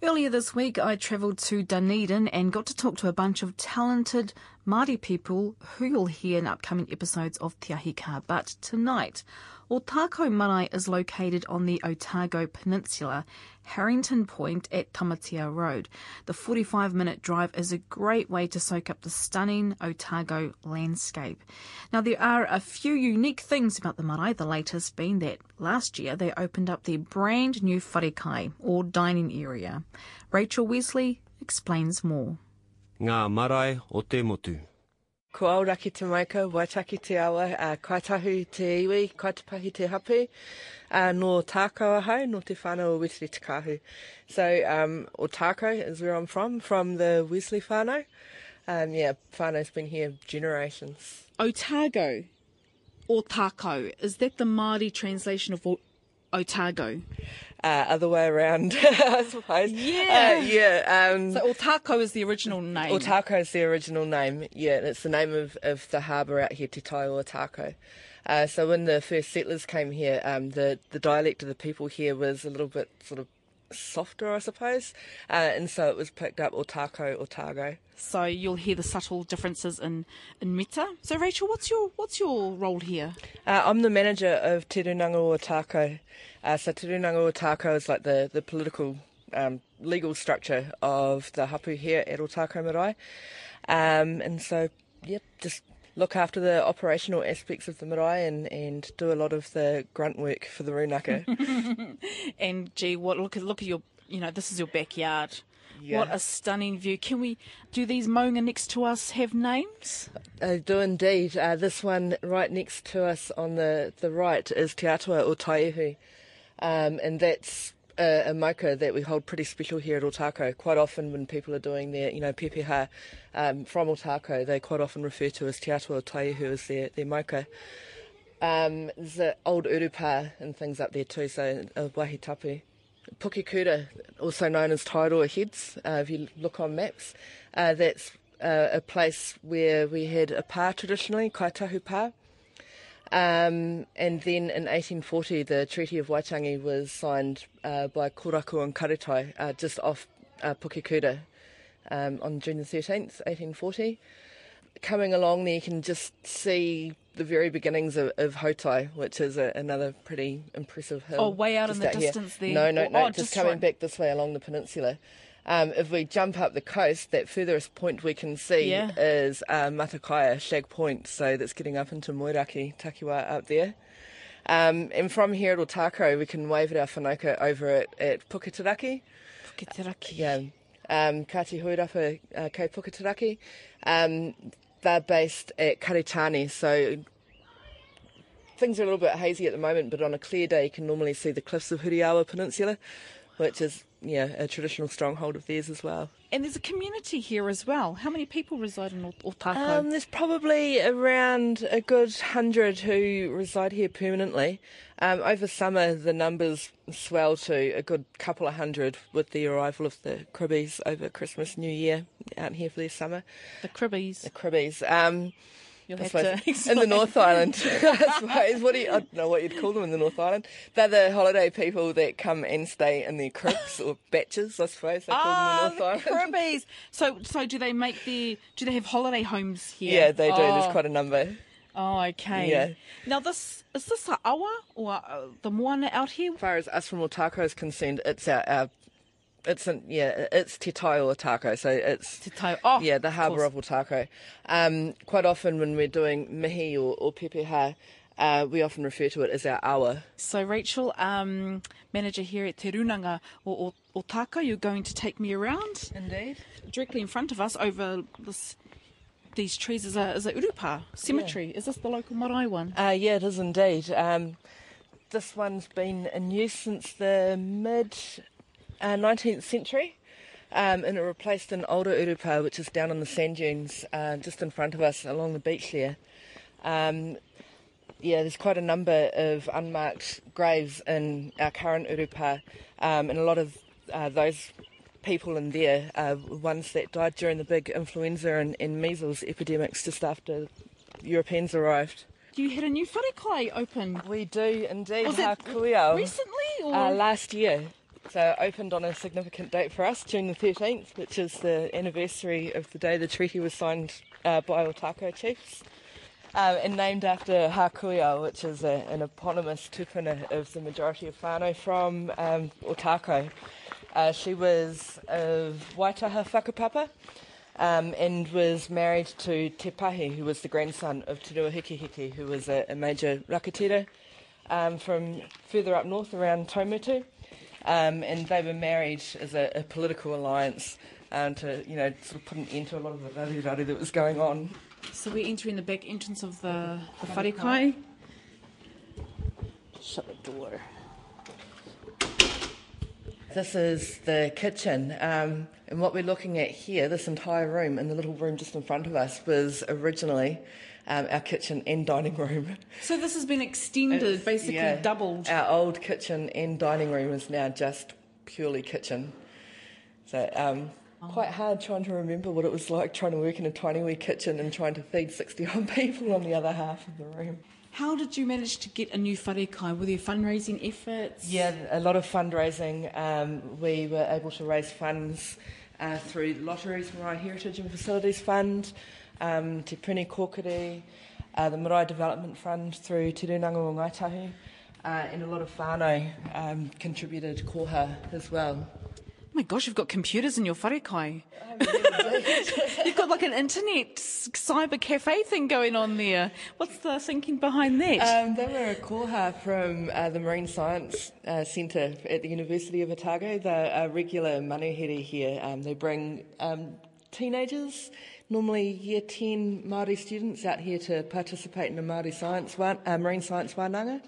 Earlier this week, I travelled to Dunedin and got to talk to a bunch of talented Māori people who you'll hear in upcoming episodes of Te Ahi Kaa. But tonight, Otakou Marae is located on the Otago Peninsula, Harrington Point at Tamatea Road. The 45 minute drive is a great way to soak up the stunning Otago landscape. Now, there are a few unique things about the marae, the latest being that last year they opened up their brand new wharekai, or dining area. Rachel Wesley explains more. Ngā marae o te motu. Ko auraki te maika, waitaki te awa, uh, kaitahu te iwi, kaitapahi te hapu, uh, no tākau ahau, no te whānau o Wesley Te Kahu. So, um, Otako is where I'm from, from the Wesley whānau. Um, yeah, whānau's been here generations. Otago, or Tako, is that the Māori translation of o- Otago? Uh, other way around, I suppose. Yeah. Uh, yeah. Um, So Otakou is the original name. Otakou is the original name, yeah, and it's the name of, of the harbour out here, Te Tai Otakou. Uh, so when the first settlers came here, um, the, the dialect of the people here was a little bit sort of softer, I suppose, uh, and so it was picked up Otakou, Otago. So you'll hear the subtle differences in, in mita. So Rachel, what's your what's your role here? Uh, I'm the manager of Te Runanga Otakou. Uh, so Te Runanga Otakou is like the, the political um, legal structure of the hapu here at Otakou Marae. Um, and so, yep, just look after the operational aspects of the marae and, and do a lot of the grunt work for the runaka. And gee, what look at look at your you know this is your backyard. Yeah. What a stunning view! Can we do these maunga next to us have names? I do indeed. Uh, this one right next to us on the, the right is Te Atua o Taihu. Um, and that's a, a that we hold pretty special here at Otakou. Quite often when people are doing their, you know, pepeha um, from Otakou, they quite often refer to as Te Atua o Taihu as their, their moka. Um, there's old urupa and things up there too, so a wahi tapu. Pukekura, also known as Taiaroa Heads, uh, if you look on maps, uh, that's uh, a place where we had a pa traditionally, Kaitahu pa. Um, and then in 1840, the Treaty of Waitangi was signed uh, by Korako and Karetai, uh, just off uh, Pukekura, um, on June the 13th, 1840. Coming along there, you can just see the very beginnings of, of Hotai, which is a, another pretty impressive hill. Oh, way out in the here. distance there. No, no, no, oh, just, just coming right- back this way along the peninsula. Um, if we jump up the coast, that furthest point we can see Yeah. is uh, Matakaea, Shag Point, so that's getting up into Moeraki, Takiwa up there. Um, and from here at Otakou, we can wave at our whanaika over at, at Puketaraki. Puketeraki. Yeah. Um, Kati Huirapa, uh, Kei Puketeraki. Um, they're based at Karitane, so things are a little bit hazy at the moment, but on a clear day you can normally see the cliffs of Huriawa Peninsula, which is yeah a traditional stronghold of theirs as well. And there's a community here as well. How many people reside in Ot- Otakou? Um, there's probably around a good hundred who reside here permanently. Um, over summer, the numbers swell to a good couple of hundred with the arrival of the Cribbies over Christmas, New Year out here for their summer. the Cribbies. The Cribbies. Um, You'll have to in the. North Island, I suppose. What do you, I don't know what you'd call them in the North Island. They're the holiday people that come and stay in their cribs or batches, I suppose they call Ah, them in the North the Island. Cribbies. So, so do they make their? Do they have holiday homes here? Yeah, they do. Oh, There's quite a number. Oh, okay. Yeah. Now, this is this a awa or uh, the moana out here? As far as us from Otakou is concerned, it's our, our it's an, yeah, it's Te Tai o Otakou, so it's Te tai- oh, yeah, the harbour of Otakou. Um, quite often when we're doing mihi or, or pepeha, uh, we often refer to it as our awa. So, Rachel, um, manager here at Te Runanga or, or Otakou, you're going to take me around. Indeed. Directly in front of us, over this, these trees, is a, is a urupa cemetery. Is this the local marae one? Uh, yeah, it is indeed. Um, this one's been in use since the mid uh, 19th century. Um, and it replaced an older urupa, which is down on the sand dunes uh, just in front of us along the beach there. Um, yeah, there's quite a number of unmarked graves in our current urupa, um, and a lot of uh, those people in there are ones that died during the big influenza and, and measles epidemics just after Europeans arrived. Do you had a new wharekai open We do indeed. Was it recently or Uh, last year. So opened on a significant date for us, June the 13th, which is the anniversary of the day the treaty was signed uh, by Otakou chiefs. Um, and named after Hakuiao, which is a, an eponymous tupuna of the majority of whānau from um, Otakou. Uh, she was of Waitaha whakapapa um, and was married to Te Pahi, who was the grandson of Te Rua Hiki Hiki, who was a, a major rakatira um, from further up north around Taumutu. Um, and they were married as a, a political alliance um, to, you know, sort of put an end to a lot of the rari that was going on. So we're entering the back entrance of the, the wharekai. Shut the door. This is the kitchen, um, and what we're looking at here, this entire room and the little room just in front of us, was originally um, our kitchen and dining room. So this has been extended, it's, basically yeah, doubled. Our old kitchen and dining room is now just purely kitchen. So um, oh. quite hard trying to remember what it was like trying to work in a tiny wee kitchen and trying to feed 60 odd people on the other half of the room. How did you manage to get a new wharekai? Were there fundraising efforts? Yeah, a lot of fundraising. Um, we were able to raise funds uh, through lotteries, Marae Heritage and Facilities Fund, um, Te Puni Kōkiri, uh, the Marae Development Fund through Te Runanga o Ngaitahu, uh, and a lot of whānau um, contributed koha as well. Oh my gosh, you've got computers in your wharekai. you've got like an internet cyber cafe thing going on there. What's the thinking behind that? Um, they were a koha from uh, the Marine Science uh, Centre at the University of Otago. They're a regular manuhiri here. Um, they bring um, teenagers normally year 10 Māori students out here to participate in a Māori science, uh, marine science wānanga.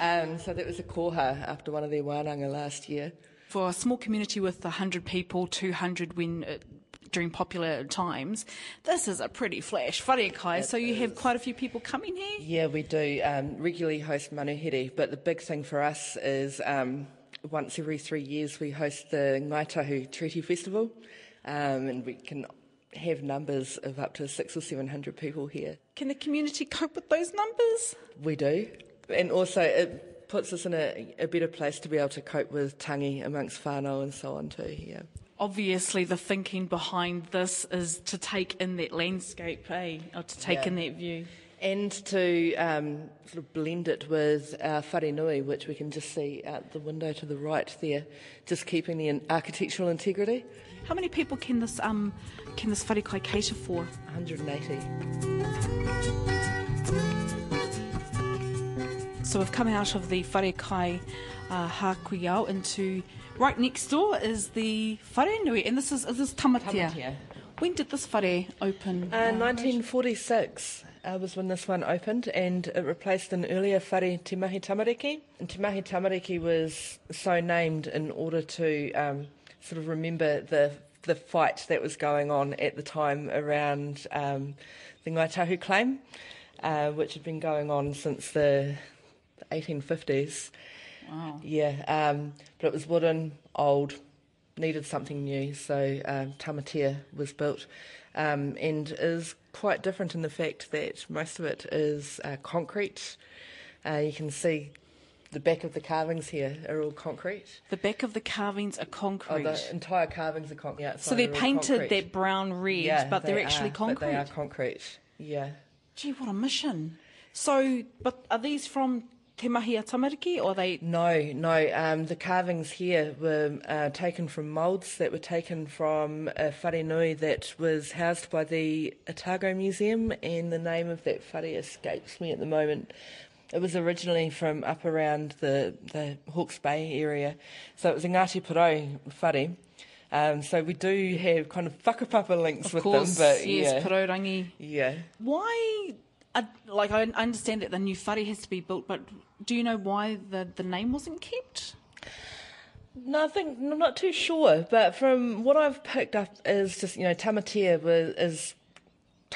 Um, so that was a koha after one of their wānanga last year. For a small community with 100 people, 200 when uh, during popular times, this is a pretty flash wharekai. So you have quite a few people coming here? Yeah, we do. Um, regularly host manuhiri, but the big thing for us is um, once every three years we host the Ngaitahu Treaty Festival. Um, and we can have numbers of up to six or seven hundred people here. Can the community cope with those numbers? We do. And also, it puts us in a, a better place to be able to cope with tangi amongst whānau and so on too here. Obviously, the thinking behind this is to take in that landscape, eh? Or to take yeah. in that view. And to um, sort of blend it with our whare nui, which we can just see out the window to the right there, just keeping the architectural integrity. How many people can this um, can this wharekai cater for? 180. So we've come out of the wharekai uh, Hakuiao into right next door is the whare nui, and this is, is this tamatea. tamatea. When did this whare open? Uh, 1946 uh, was when this one opened, and it replaced an earlier whare Te Mahi Tamariki. And Te Mahi Tamariki was so named in order to um, sort of remember the the fight that was going on at the time around um, the Ngaitahu claim, uh, which had been going on since the 1850s. Wow. Yeah, um, but it was wooden, old, needed something new, so um, Tamatea was built um, and is quite different in the fact that most of it is uh, concrete. Uh, you can see the back of the carvings here are all concrete. The back of the carvings are concrete. Oh, the entire carvings are concrete. Yeah, so they're painted concrete. that brown red, yeah, but they they're actually are, concrete. they are concrete. Yeah. Gee, what a mission! So, but are these from Te Mahi Tamariki or they? No, no. Um, the carvings here were uh, taken from moulds that were taken from a whare nui that was housed by the Otago Museum, and the name of that whare escapes me at the moment. It was originally from up around the, the Hawke's Bay area. So it was a Ngāti Porou whare. Um, so we do have kind of whakapapa links of with course, them. But yes, yeah. Porourangi. Yeah. Why, uh, like I understand that the new whare has to be built, but do you know why the, the name wasn't kept? No, I think I'm not too sure, but from what I've picked up is just you know Tamatea was is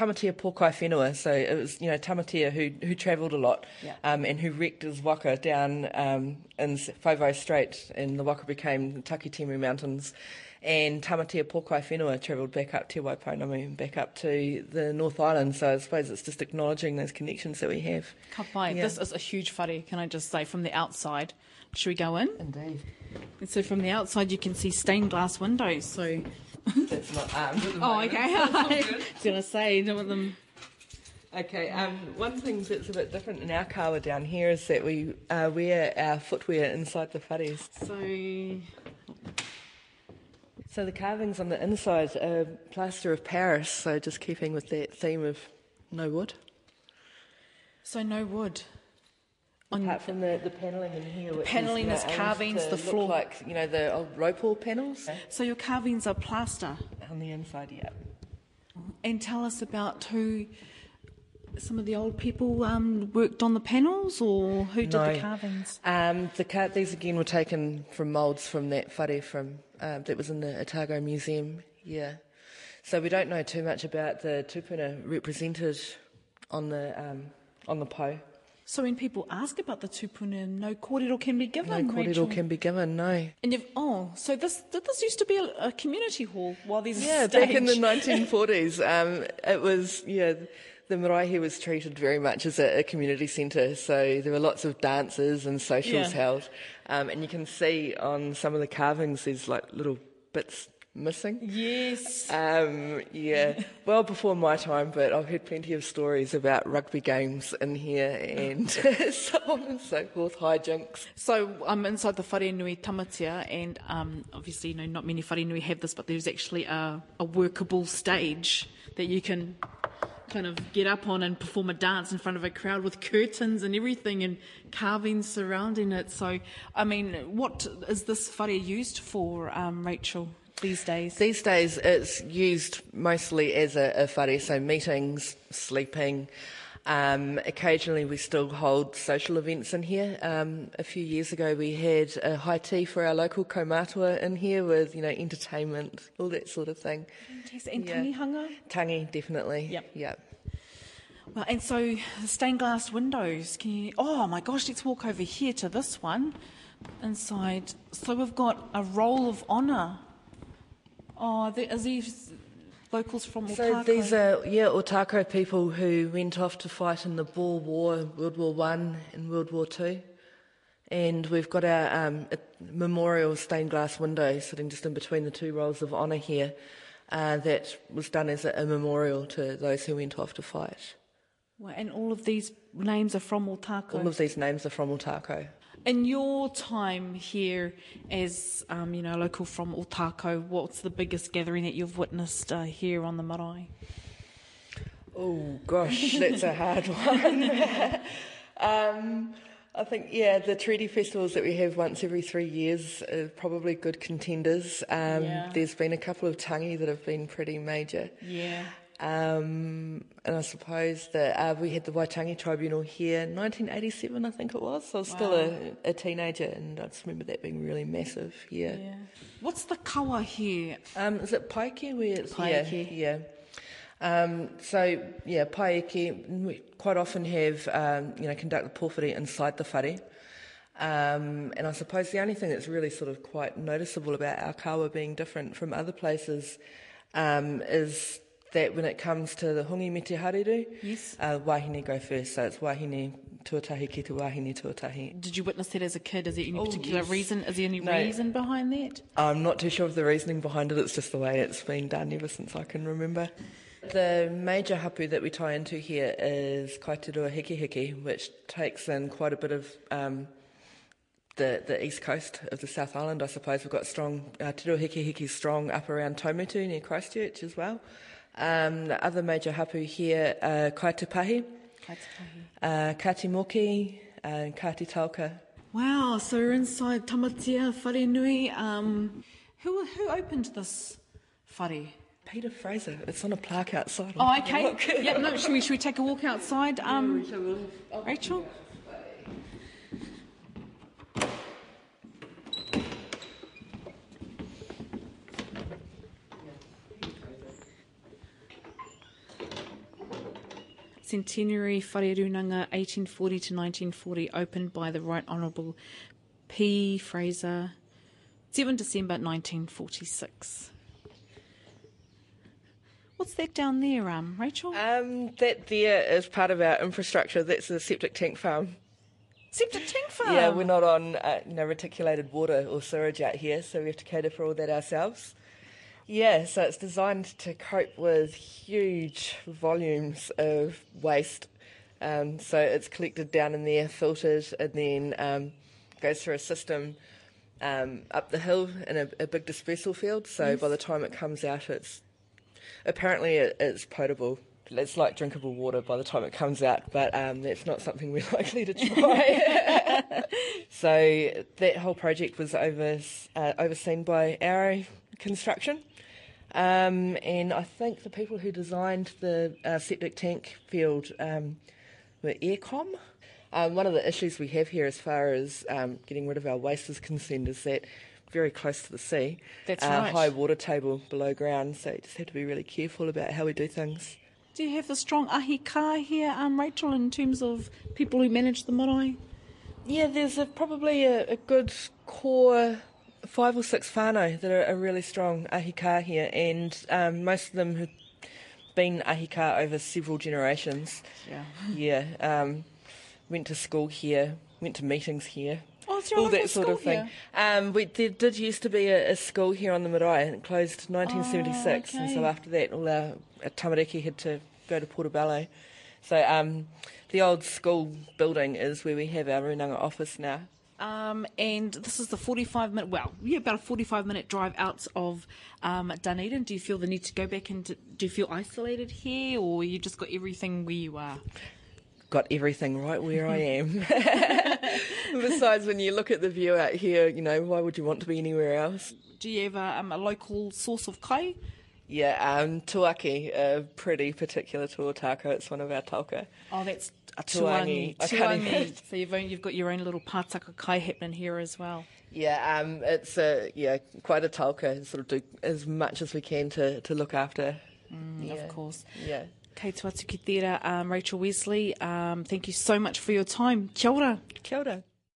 Tamatea Pōkai Whenua, so it was, you know, Tamatea who who travelled a lot yeah. um, and who wrecked his waka down um, in Whaiwai Strait and the waka became the Takitimu Mountains. And Tamatea Pōkai Whenua travelled back up Te Waipounamu and back up to the North Island, so I suppose it's just acknowledging those connections that we have. Ka pai. Yeah. This is a huge whare, can I just say, from the outside. Should we go in? Indeed. And so from the outside, you can see stained glass windows. So, That's not armed at the oh, moment. okay. I was gonna say, some of them. Okay, um, one thing that's a bit different in our kawa down here is that we uh, wear our footwear inside the whares. So, So the carvings on the inside are plaster of Paris, so just keeping with that theme of no wood. so no wood. On, Apart from the, the panelling in here, which Panelling is, is you know, aimed carvings, the floor. like you know the old rope wall panels so your carvings are plaster. on the inside. Yeah. And tell us about who some of the old people um, worked on the panels, or who did the carvings. Um, the car- these again were taken from moulds from that whare from um, that was in the Otago Museum. Yeah, so we don't know too much about the tupuna represented on the um, on the po. So when people ask about the tupuna, no kōrero can be given. No kōrero Rachel. can be given. No. And you've oh, so this this used to be a, a community hall while these Yeah, back in the 1940s, um, it was yeah. The marae was treated very much as a, a community centre, so there were lots of dances and socials Yeah. held, um, and you can see on some of the carvings there's like little bits missing. Yes. Um, yeah, well before my time, but I've heard plenty of stories about rugby games in here and so on and so forth, hijinks. So I'm inside the Whare Nui Tamatea, and um, obviously, you know, not many Whare Nui have this, but there's actually a, a workable stage that you can kind of get up on and perform a dance in front of a crowd with curtains and everything and carvings surrounding it. So, I mean, what is this whare used for, um, Rachel, these days? These days, it's used mostly as a, a whare, so meetings, sleeping. Um, occasionally, we still hold social events in here. Um, a few years ago, we had a high tea for our local kaumatua in here with, you know, entertainment, all that sort of thing. And Yeah. tangihanga? Tangi, definitely. Yep. Yep. Well, and so stained glass windows. Can you? Oh my gosh! Let's walk over here to this one inside. So we've got a roll of honour. Oh, there, are these locals from So these are yeah Otakou people who went off to fight in the Boer War, World War One and World War Two, and we've got our um, a memorial stained glass window sitting just in between the two rolls of honour here. Uh, that was done as a, a memorial to those who went off to fight. Well, and all of these names are from Otakou. All of these names are from Otakou. In your time here, as um, you know, a local from Otakou, what's the biggest gathering that you've witnessed uh, here on the marae? Oh gosh, that's a hard one. um, I think yeah, the treaty festivals that we have once every three years are probably good contenders. Um, Yeah. There's been a couple of tangi that have been pretty major. Yeah. Um, and I suppose that uh, we had the Waitangi Tribunal here in 1987, I think it was. I was still a, a teenager, and I just remember that being really massive here. Yeah. What's the kawa here? Um, is it Paiki where it's. Yeah. yeah. Um, so yeah, Paiki. We quite often have um, you know conduct the pōwhiri inside the whare. Um, and I suppose the only thing that's really sort of quite noticeable about our kawa being different from other places um, is that when it comes to the hongi me te hareru, Yes. uh, wahine go first. So it's wahine tuatahi ki te wahine tuatahi. Did you witness that as a kid? Is there any Oh, particular yes. reason? Is there any No. reason behind that? I'm not too sure of the reasoning behind it, it's just the way it's been done ever since I can remember. The major hapu that we tie into here is Kaiturua Hiki Hiki, which takes in quite a bit of um, the, the east coast of the South Island, I suppose. We've got strong, uh, Te Hiki Hiki strong up around Taumutu near Christchurch as well. Um, the other major hapu here are Kaitupahi, uh, Katimoki, and Kati Tauka. Wow, so we're inside Tamatia Whare Nui. Um, who, who opened this whare? Peter Fraser, it's on a plaque outside. Oh, okay. yep, no, should we, should we take a walk outside? Um, Rachel? Centenary Whareunanga 1840 to 1940, opened by the Right Honourable P. Fraser, 7 December 1946. What's that down there, um, Rachel? Um, that there is part of our infrastructure. That's the septic tank farm. Septic tank farm. Yeah, we're not on uh, you know, reticulated water or sewage out here, so we have to cater for all that ourselves. Yeah, so it's designed to cope with huge volumes of waste. Um, so it's collected down in there, filtered, and then um, goes through a system um, up the hill in a, a big dispersal field. So by the time it comes out, it's apparently it, it's potable. It's like drinkable water by the time it comes out, but um, that's not something we're likely to try. so that whole project was over, uh, overseen by Arrow Construction. Um, and I think the people who designed the uh, septic tank field um, were Aircom. Um, one of the issues we have here, as far as um, getting rid of our waste is concerned, is that very close to the sea, That's uh, right. high water table below ground. So you just have to be really careful about how we do things. Do you have the strong ahi ka here, um, Rachel, in terms of people who manage the marae? Yeah, there's a, probably a, a good core five or six whānau that are, are really strong ahika here, and um, most of them have been ahika over several generations. Yeah. Yeah, um, went to school here, went to meetings here. Oh, is there a all that sort of thing. Um, we, there did used to be a, a school here on the marae, and it closed in 1976. And so after that, all our, our tamariki had to go to Portobello. So um, the old school building is where we have our Runanga office now. Um, and this is the 45 minute, well, yeah, about a 45 minute drive out of um, Dunedin. Do you feel the need to go back and do you feel isolated here or you just got everything where you are? got everything right where I am. Besides, when you look at the view out here, you know, why would you want to be anywhere else? Do you have a, um, a local source of kai? Yeah, um, Tuaki, a pretty particular tuataka. It's one of our tauka. Oh, that's a Tuangi. tuangi. Tuangi. so you've, you've got your own little pātaka kai happening here as well. Yeah, um, it's a, yeah, quite a tauka. Sort of do as much as we can to, to look after. yeah. Of course. Yeah. Kei tu atu ki tērā, um, Rachel Wesley, um, thank you so much for your time. Kia ora. Kia ora.